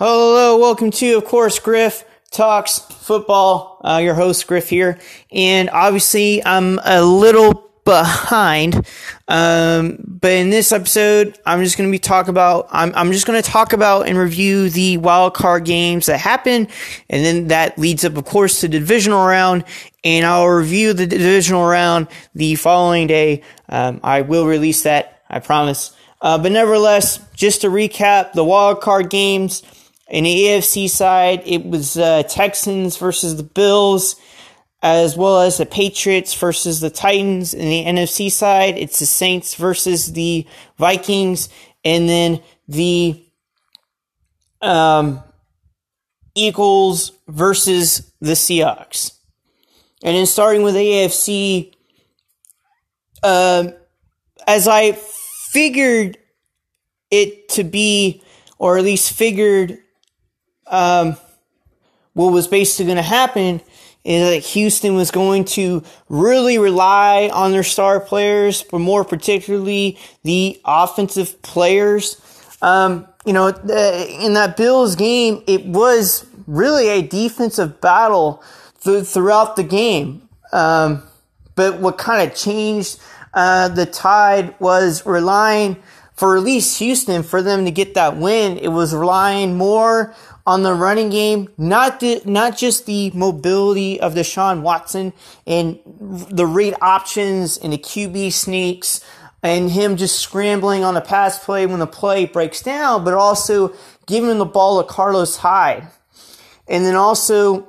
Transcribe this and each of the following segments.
Hello, welcome to, of course, Griff Talks Football. Uh, your host, Griff here. And obviously, I'm a little behind. Um, but in this episode, I'm just going to be talking about, I'm, I'm just going to talk about and review the wild card games that happen. And then that leads up, of course, to the divisional round. And I'll review the divisional round the following day. Um, I will release that, I promise. Uh, but nevertheless, just to recap the wild card games in the AFC side, it was uh, Texans versus the Bills, as well as the Patriots versus the Titans. In the NFC side, it's the Saints versus the Vikings, and then the um, Eagles versus the Seahawks. And then starting with AFC, uh, as I figured it to be, or at least figured um, what was basically going to happen is that Houston was going to really rely on their star players, but more particularly the offensive players. Um, you know, in that Bills game, it was really a defensive battle th- throughout the game. Um, but what kind of changed uh, the tide was relying for at least Houston for them to get that win. It was relying more on the running game, not the, not just the mobility of Deshaun Watson and the read options and the QB sneaks and him just scrambling on the pass play when the play breaks down, but also giving the ball to Carlos Hyde. And then also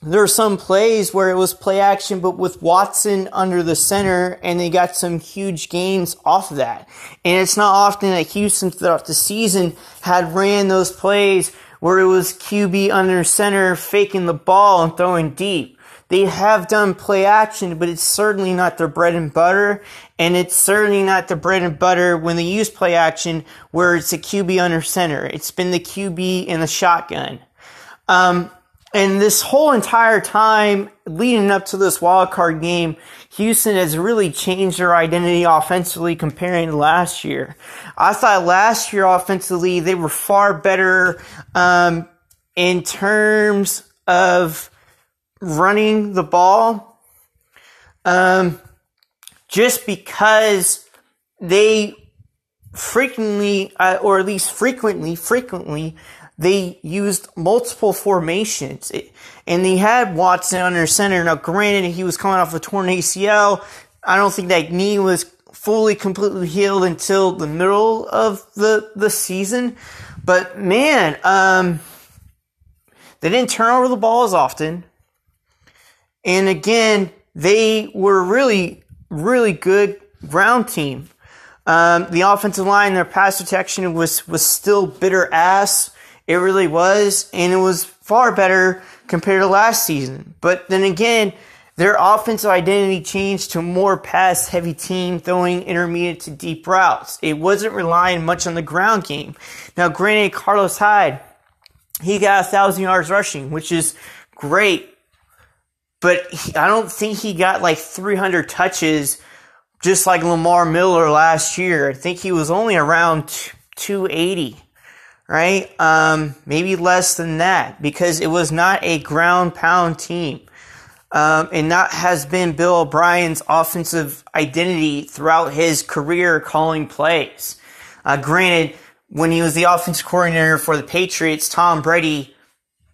there are some plays where it was play action, but with Watson under the center, and they got some huge gains off of that. And it's not often that Houston throughout the season had ran those plays where it was QB under center faking the ball and throwing deep. They have done play action, but it's certainly not their bread and butter. And it's certainly not the bread and butter when they use play action where it's a QB under center. It's been the QB in the shotgun. Um, and this whole entire time leading up to this wild card game, Houston has really changed their identity offensively comparing to last year. I thought last year offensively they were far better um, in terms of running the ball, um, just because they frequently, uh, or at least frequently, frequently they used multiple formations. And they had Watson under center. Now, granted, he was coming off a torn ACL. I don't think that knee was fully completely healed until the middle of the, the season. But man, um, they didn't turn over the ball as often. And again, they were really, really good ground team. Um, the offensive line, their pass protection was, was still bitter ass. It really was, and it was far better compared to last season. But then again, their offensive identity changed to more pass heavy team throwing intermediate to deep routes. It wasn't relying much on the ground game. Now, granted, Carlos Hyde, he got a thousand yards rushing, which is great. But I don't think he got like 300 touches just like Lamar Miller last year. I think he was only around 280 right? Um, maybe less than that because it was not a ground pound team. Um, and that has been Bill O'Brien's offensive identity throughout his career calling plays. Uh, granted, when he was the offensive coordinator for the Patriots, Tom Brady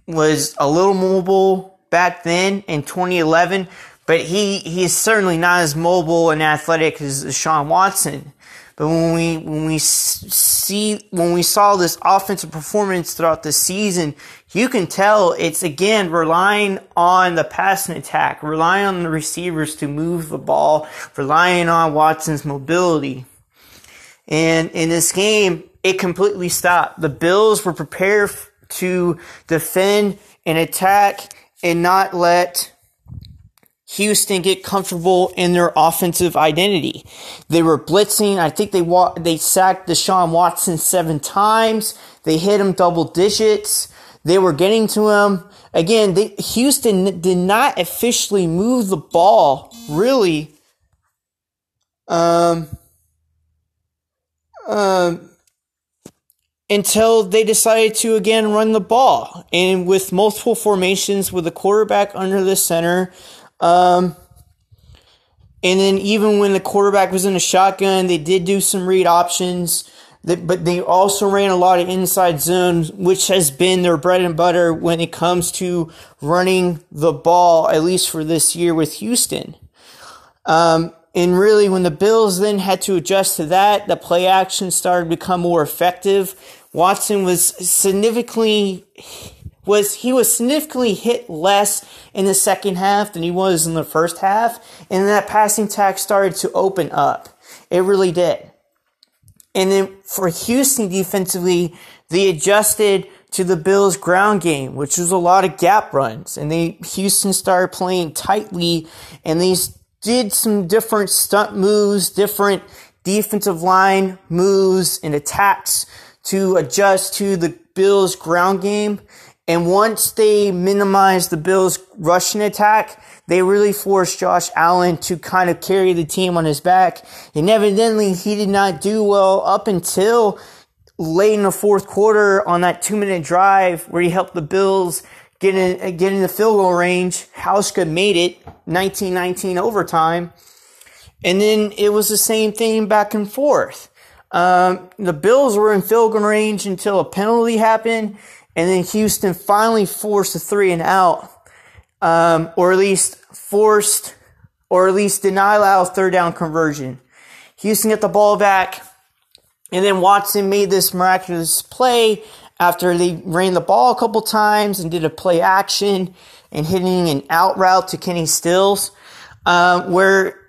was a little mobile back then in 2011, but he, he is certainly not as mobile and athletic as Sean Watson. But when we when we see when we saw this offensive performance throughout the season, you can tell it's again relying on the passing attack, relying on the receivers to move the ball, relying on Watson's mobility. And in this game, it completely stopped. The Bills were prepared to defend and attack and not let Houston get comfortable in their offensive identity. They were blitzing. I think they wa- they sacked Deshaun Watson seven times. They hit him double digits. They were getting to him. Again, they, Houston did not officially move the ball really. Um, um, until they decided to again run the ball. And with multiple formations with the quarterback under the center, um, and then even when the quarterback was in a shotgun, they did do some read options, but they also ran a lot of inside zones, which has been their bread and butter when it comes to running the ball, at least for this year with Houston. Um, and really, when the Bills then had to adjust to that, the play action started to become more effective. Watson was significantly was he was significantly hit less in the second half than he was in the first half, and that passing attack started to open up. It really did. And then for Houston defensively, they adjusted to the Bills' ground game, which was a lot of gap runs, and they Houston started playing tightly, and they did some different stunt moves, different defensive line moves and attacks to adjust to the Bills' ground game. And once they minimized the Bills' rushing attack, they really forced Josh Allen to kind of carry the team on his back. And evidently, he did not do well up until late in the fourth quarter on that two minute drive where he helped the Bills get in, get in the field goal range. Hauschka made it 1919 overtime. And then it was the same thing back and forth. Um, the Bills were in field goal range until a penalty happened, and then Houston finally forced a three and out, um, or at least forced, or at least did not allow third down conversion. Houston got the ball back, and then Watson made this miraculous play after they ran the ball a couple times and did a play action and hitting an out route to Kenny Stills, uh, where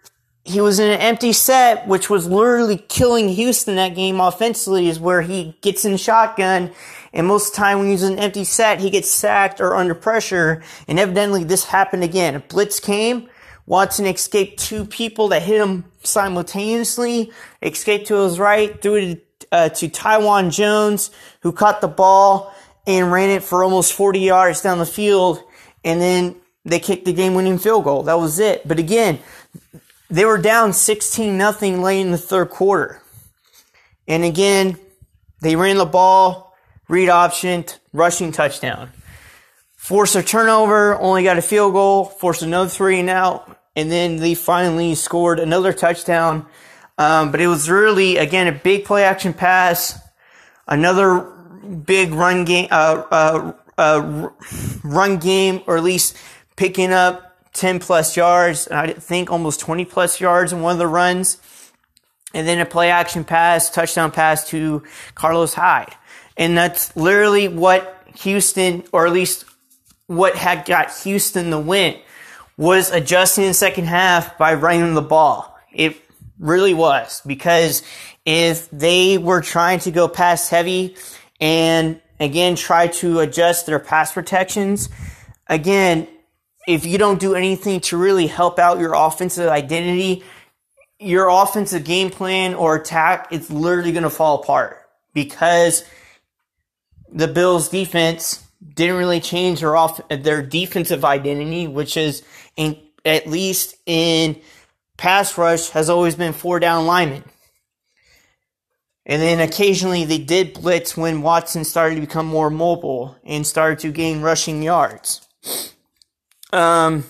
he was in an empty set, which was literally killing Houston that game offensively, is where he gets in shotgun. And most of the time when he's an empty set, he gets sacked or under pressure. And evidently this happened again. A blitz came. Watson escaped two people that hit him simultaneously, escaped to his right, threw it uh, to Taiwan Jones, who caught the ball and ran it for almost 40 yards down the field. And then they kicked the game winning field goal. That was it. But again, they were down 16 nothing late in the third quarter. And again, they ran the ball, read option, rushing touchdown. Forced a turnover, only got a field goal, forced another three and out, and then they finally scored another touchdown. Um, but it was really, again, a big play action pass, another big run game, uh, uh, uh, run game, or at least picking up 10 plus yards, and I think almost 20 plus yards in one of the runs. And then a play action pass, touchdown pass to Carlos Hyde. And that's literally what Houston, or at least what had got Houston the win, was adjusting in the second half by running the ball. It really was because if they were trying to go pass heavy and again try to adjust their pass protections, again, if you don't do anything to really help out your offensive identity, your offensive game plan or attack, it's literally going to fall apart because the Bills defense didn't really change their off their defensive identity, which is in, at least in pass rush has always been four down linemen. And then occasionally they did blitz when Watson started to become more mobile and started to gain rushing yards. Um,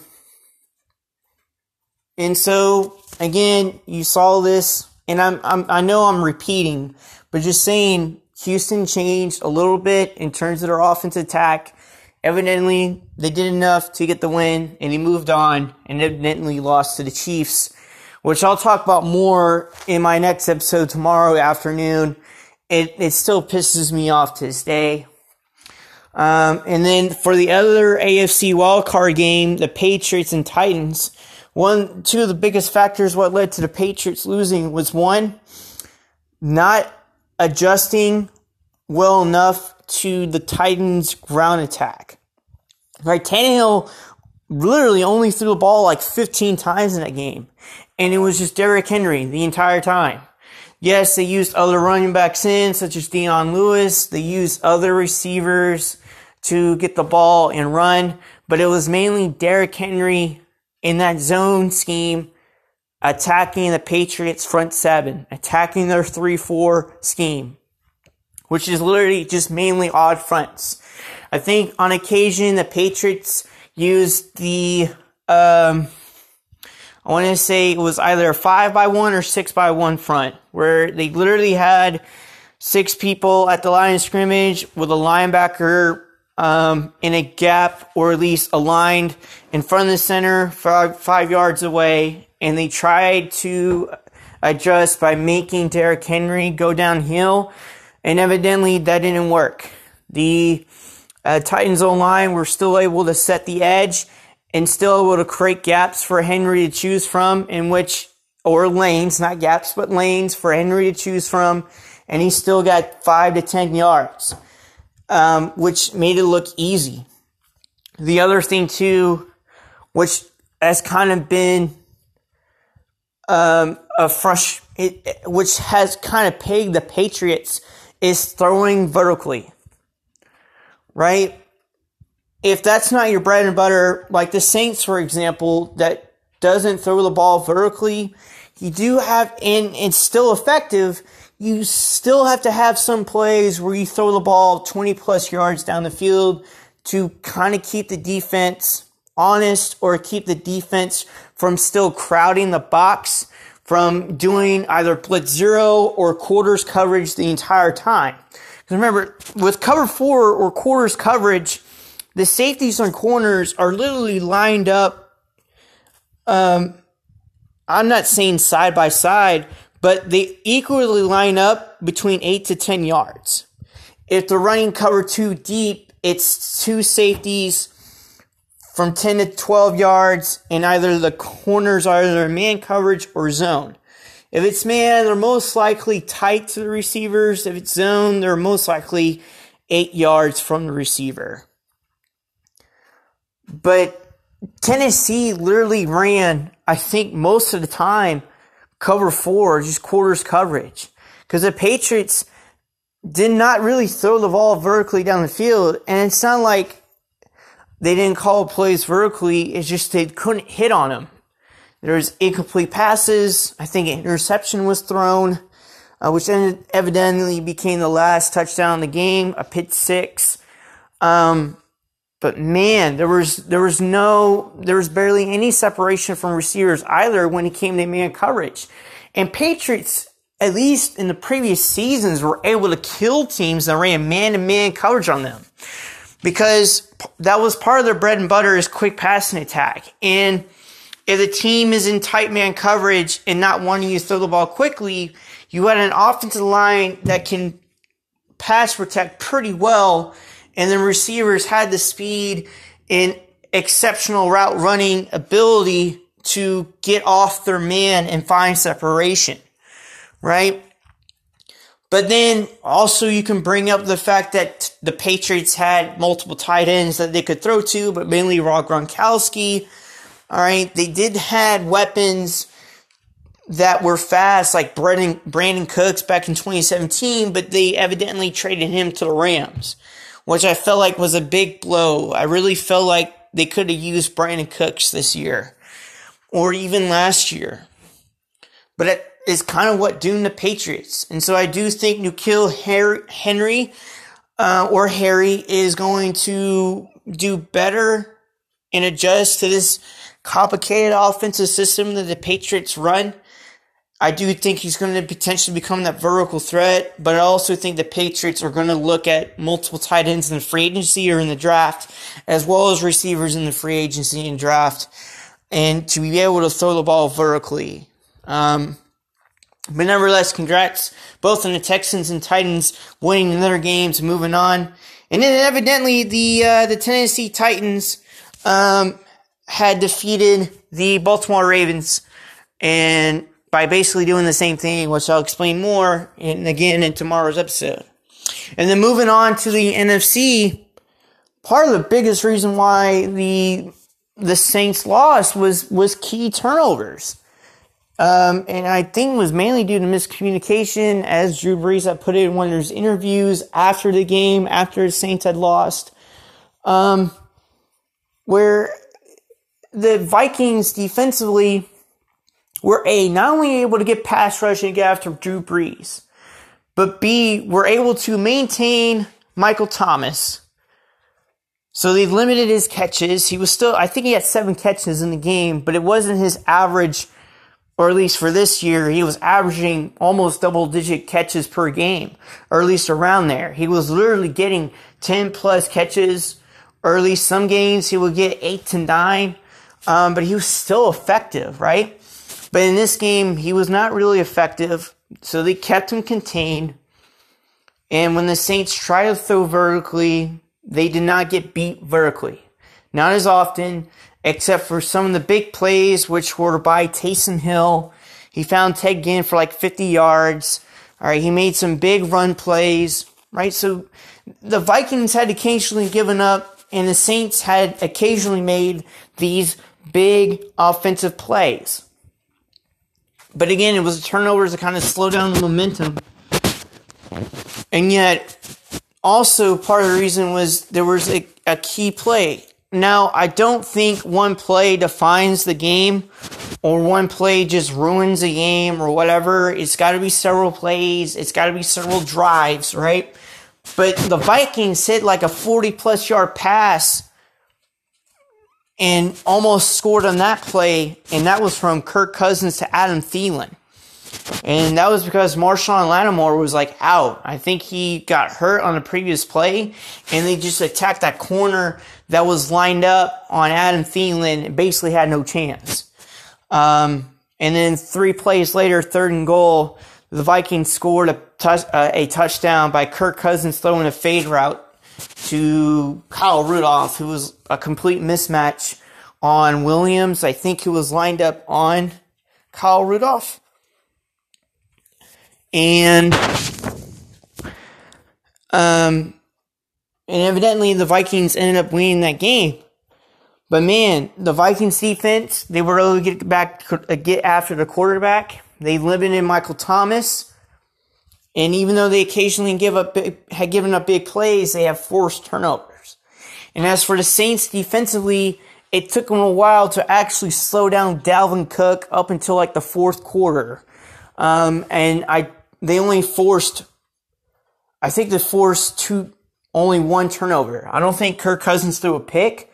and so again, you saw this, and I'm, I'm I know I'm repeating, but just saying Houston changed a little bit in terms of their offensive attack. Evidently, they did enough to get the win, and he moved on, and evidently lost to the Chiefs, which I'll talk about more in my next episode tomorrow afternoon. It it still pisses me off to this day. Um, and then for the other AFC wildcard game, the Patriots and Titans, one, two of the biggest factors what led to the Patriots losing was one, not adjusting well enough to the Titans' ground attack. Right, Tannehill literally only threw the ball like 15 times in that game, and it was just Derrick Henry the entire time. Yes, they used other running backs in, such as Dion Lewis. They used other receivers to get the ball and run, but it was mainly Derrick Henry in that zone scheme attacking the Patriots front seven, attacking their 3-4 scheme. Which is literally just mainly odd fronts. I think on occasion the Patriots used the, um, I want to say it was either a five by one or six by one front, where they literally had six people at the line of scrimmage with a linebacker um, in a gap or at least aligned in front of the center, five, five yards away, and they tried to adjust by making Derrick Henry go downhill, and evidently that didn't work. The uh, Titans line were still able to set the edge and still able to create gaps for Henry to choose from, in which, or lanes, not gaps, but lanes for Henry to choose from, and he still got five to ten yards, um, which made it look easy. The other thing, too, which has kind of been um, a fresh, it, which has kind of pegged the Patriots, is throwing vertically. Right? If that's not your bread and butter, like the Saints, for example, that doesn't throw the ball vertically, you do have, and it's still effective, you still have to have some plays where you throw the ball 20 plus yards down the field to kind of keep the defense honest or keep the defense from still crowding the box from doing either blitz zero or quarters coverage the entire time. Because remember, with cover four or quarters coverage, the safeties on corners are literally lined up. Um, I'm not saying side by side, but they equally line up between eight to 10 yards. If they're running cover two deep, it's two safeties from 10 to 12 yards and either the corners either man coverage or zone. If it's man, they're most likely tight to the receivers. If it's zone, they're most likely eight yards from the receiver. But Tennessee literally ran, I think, most of the time cover four, just quarters coverage. Because the Patriots did not really throw the ball vertically down the field. And it's not like they didn't call plays vertically. It's just they couldn't hit on them. There's incomplete passes. I think an interception was thrown, uh, which evidently became the last touchdown in the game, a pit six. Um, but man, there was there was no there was barely any separation from receivers either when it came to man coverage. And Patriots, at least in the previous seasons, were able to kill teams that ran man to man coverage on them because that was part of their bread and butter is quick passing attack. And if the team is in tight man coverage and not wanting you to throw the ball quickly, you had an offensive line that can pass protect pretty well, and the receivers had the speed and exceptional route running ability to get off their man and find separation, right? But then also you can bring up the fact that the Patriots had multiple tight ends that they could throw to, but mainly Rob Gronkowski. All right, they did had weapons that were fast, like Brandon, Brandin Cooks back in 2017, but they evidently traded him to the Rams, which I felt like was a big blow. I really felt like they could have used Brandin Cooks this year, or even last year. But it, is kind of what doomed the Patriots. And so I do think N'Keal Henry uh, or Harry is going to do better and adjust to this complicated offensive system that the Patriots run. I do think he's going to potentially become that vertical threat, but I also think the Patriots are going to look at multiple tight ends in the free agency or in the draft, as well as receivers in the free agency and draft, and to be able to throw the ball vertically. Um, but nevertheless, congrats both on the Texans and Titans winning another games, moving on. And then evidently the uh, the Tennessee Titans um, had defeated the Baltimore Ravens, and by basically doing the same thing, which I'll explain more in again in tomorrow's episode. And then moving on to the NFC, part of the biggest reason why the the Saints lost was was key turnovers. Um, and I think it was mainly due to miscommunication, as Drew Brees had put it in one of his interviews after the game, after the Saints had lost, um, where the Vikings defensively were a not only able to get pass rush and get after Drew Brees, but B, were able to maintain Michael Thomas. So they limited his catches. He was still, I think he had seven catches in the game, but it wasn't his average, or at least for this year, he was averaging almost double digit catches per game, or at least around there. He was literally getting 10 plus catches, or at least some games he would get eight to nine, um, but he was still effective, right? But in this game, he was not really effective, so they kept him contained. And when the Saints tried to throw vertically, they did not get beat vertically. Not as often, except for some of the big plays, which were by Taysom Hill. He found Ted Ginn for like 50 yards. All right, he made some big run plays, right? So the Vikings had occasionally given up, and the Saints had occasionally made these big offensive plays. But again, it was the turnovers that kind of slowed down the momentum. And yet, also part of the reason was there was a, a key play. Now, I don't think one play defines the game or one play just ruins a game or whatever. It's got to be several plays. It's got to be several drives, right? But the Vikings hit like a 40 plus yard pass and almost scored on that play, and that was from Kirk Cousins to Adam Thielen. And that was because Marshon Lattimore was like out. I think he got hurt on the previous play, and they just attacked that corner that was lined up on Adam Thielen and basically had no chance. Um, and then three plays later, third and goal, the Vikings scored a, touch, uh, a touchdown by Kirk Cousins throwing a fade route to Kyle Rudolph, who was a complete mismatch on Williams. I think he was lined up on Kyle Rudolph. And um and evidently the Vikings ended up winning that game. But man, the Vikings defense, they were able to get back get after the quarterback. They limited Michael Thomas. And even though they occasionally give up had given up big plays, they have forced turnovers. And as for the Saints defensively, it took them a while to actually slow down Dalvin Cook up until like the fourth quarter. Um, and I they only forced I think they forced two only one turnover. I don't think Kirk Cousins threw a pick,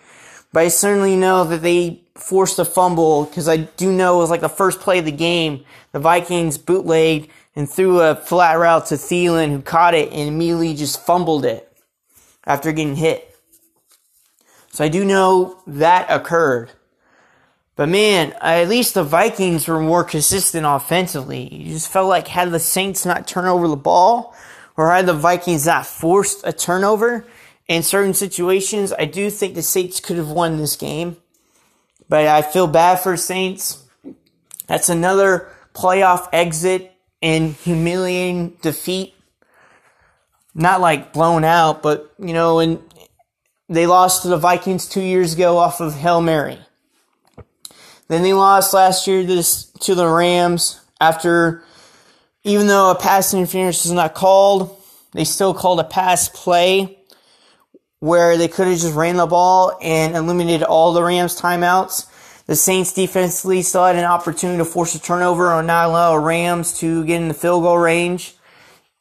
but I certainly know that they forced a fumble because I do know it was like the first play of the game. The Vikings bootlegged and threw a flat route to Thielen, who caught it and immediately just fumbled it after getting hit. So I do know that occurred. But man, at least the Vikings were more consistent offensively. You just felt like had the Saints not turned over the ball, or had the Vikings not forced a turnover in certain situations, I do think the Saints could have won this game. But I feel bad for Saints. That's another playoff exit and humiliating defeat. Not like blown out, but you know, and they lost to the Vikings two years ago off of Hail Mary. Then they lost last year to, this, to the Rams after, even though a pass interference was not called, they still called a pass play where they could have just ran the ball and eliminated all the Rams timeouts. The Saints defensively still had an opportunity to force a turnover or not allow Rams to get in the field goal range,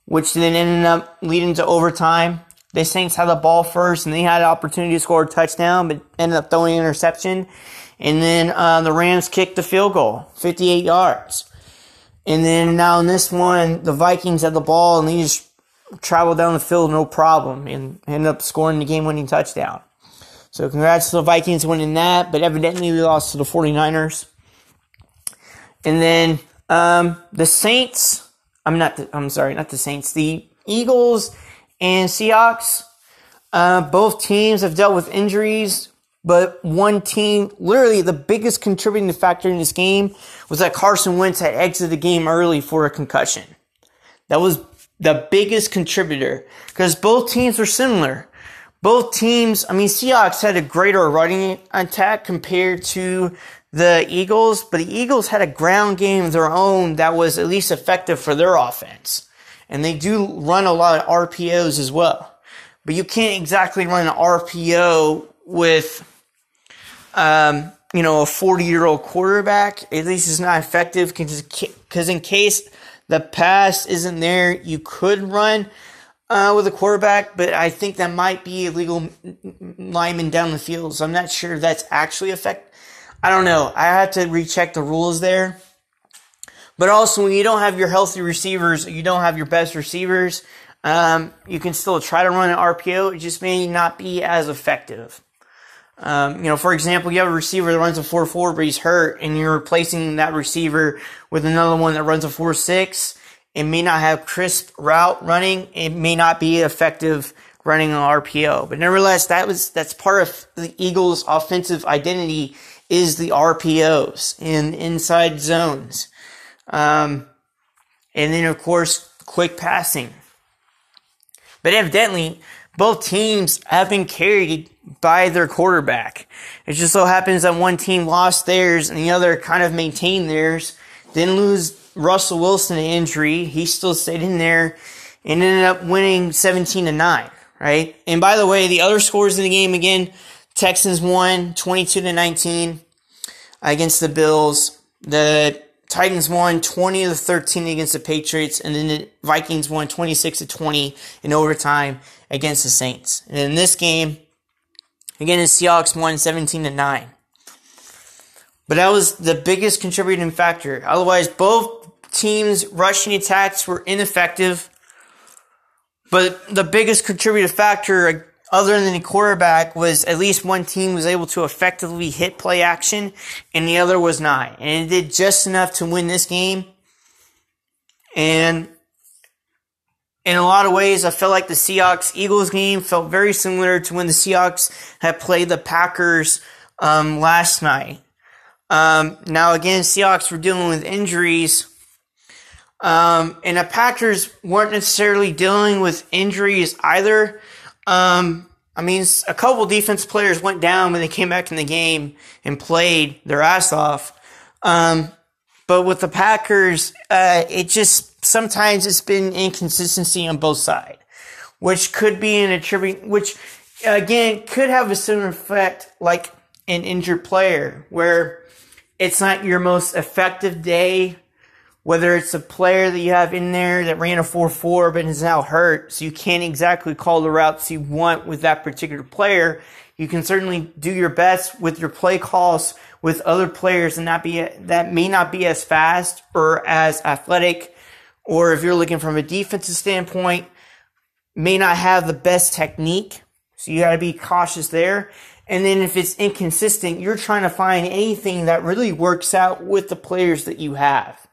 which then ended up leading to overtime. The Saints had the ball first and they had an opportunity to score a touchdown, but ended up throwing an interception. And then uh, the Rams kicked the field goal, 58 yards. And then now in this one, the Vikings had the ball and they just traveled down the field no problem and ended up scoring the game winning touchdown. So congrats to the Vikings winning that, but evidently we lost to the 49ers. And then um, the Saints, I'm not, the, I'm sorry, not the Saints, the Eagles and Seahawks. Uh, both teams have dealt with injuries, but one team, literally the biggest contributing factor in this game was that Carson Wentz had exited the game early for a concussion. That was the biggest contributor because both teams were similar both teams, I mean, Seahawks had a greater running attack compared to the Eagles, but the Eagles had a ground game of their own that was at least effective for their offense. And they do run a lot of RPOs as well. But you can't exactly run an RPO with, um, you know, a 40 year old quarterback. At least it's not effective because in case the pass isn't there. You could run uh, with a quarterback, but I think that might be illegal lineman down the field. So I'm not sure that's actually effect. I don't know. I have to recheck the rules there. But also, when you don't have your healthy receivers, you don't have your best receivers, um, you can still try to run an RPO. It just may not be as effective. Um, you know, for example, you have a receiver that runs a 4-4, but he's hurt, and you're replacing that receiver with another one that runs a 4-6. It may not have crisp route running. It may not be effective running an RPO. But nevertheless, that was that's part of the Eagles' offensive identity is the RPOs in inside zones. Um, and then of course, quick passing. But evidently, both teams have been carried by their quarterback. It just so happens that one team lost theirs and the other kind of maintained theirs. Didn't lose Russell Wilson to injury. He still stayed in there and ended up winning 17 to 9, right? And by the way, the other scores in the game again, Texans won 22 to 19 against the Bills. The Titans won 20 to 13 against the Patriots, and then the Vikings won 26 to 20 in overtime against the Saints. And in this game, again, the Seahawks won 17 to 9. But that was the biggest contributing factor. Otherwise, both teams' rushing attacks were ineffective. But the biggest contributing factor other than the quarterback was at least one team was able to effectively hit play action and the other was not. And it did just enough to win this game. And in a lot of ways, I felt like the Seahawks Eagles game felt very similar to when the Seahawks had played the Packers um, last night. Um, now again, Seahawks were dealing with injuries. Um, and the Packers weren't necessarily dealing with injuries either. Um, I mean, a couple defense players went down when they came back in the game and played their ass off. Um, but with the Packers, uh, it just sometimes it's been inconsistency on both sides, which could be an attribute, which again could have a similar effect like an injured player, where it's not your most effective day whether it's a player that you have in there that ran a 4-4 but is now hurt, so you can't exactly call the routes you want with that particular player, you can certainly do your best with your play calls with other players and not be that may not be as fast or as athletic, or if you're looking from a defensive standpoint, may not have the best technique. So you got to be cautious there. And then if it's inconsistent, you're trying to find anything that really works out with the players that you have.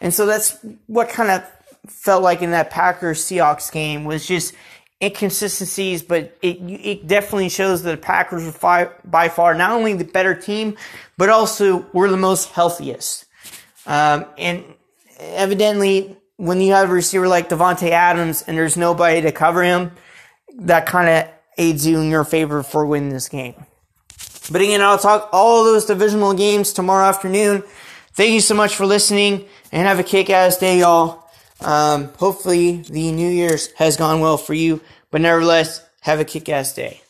And so that's what kind of felt like in that Packers Seahawks game was just inconsistencies, but it it definitely shows that the Packers were fi- by far not only the better team, but also were the most healthiest. Um, and evidently, when you have a receiver like Davante Adams and there's nobody to cover him, that kind of aids you in your favor for winning this game. But again, I'll talk all those divisional games tomorrow afternoon. Thank you so much for listening and have a kick ass day, y'all. Um, hopefully, the New Year's has gone well for you, but nevertheless, have a kick ass day.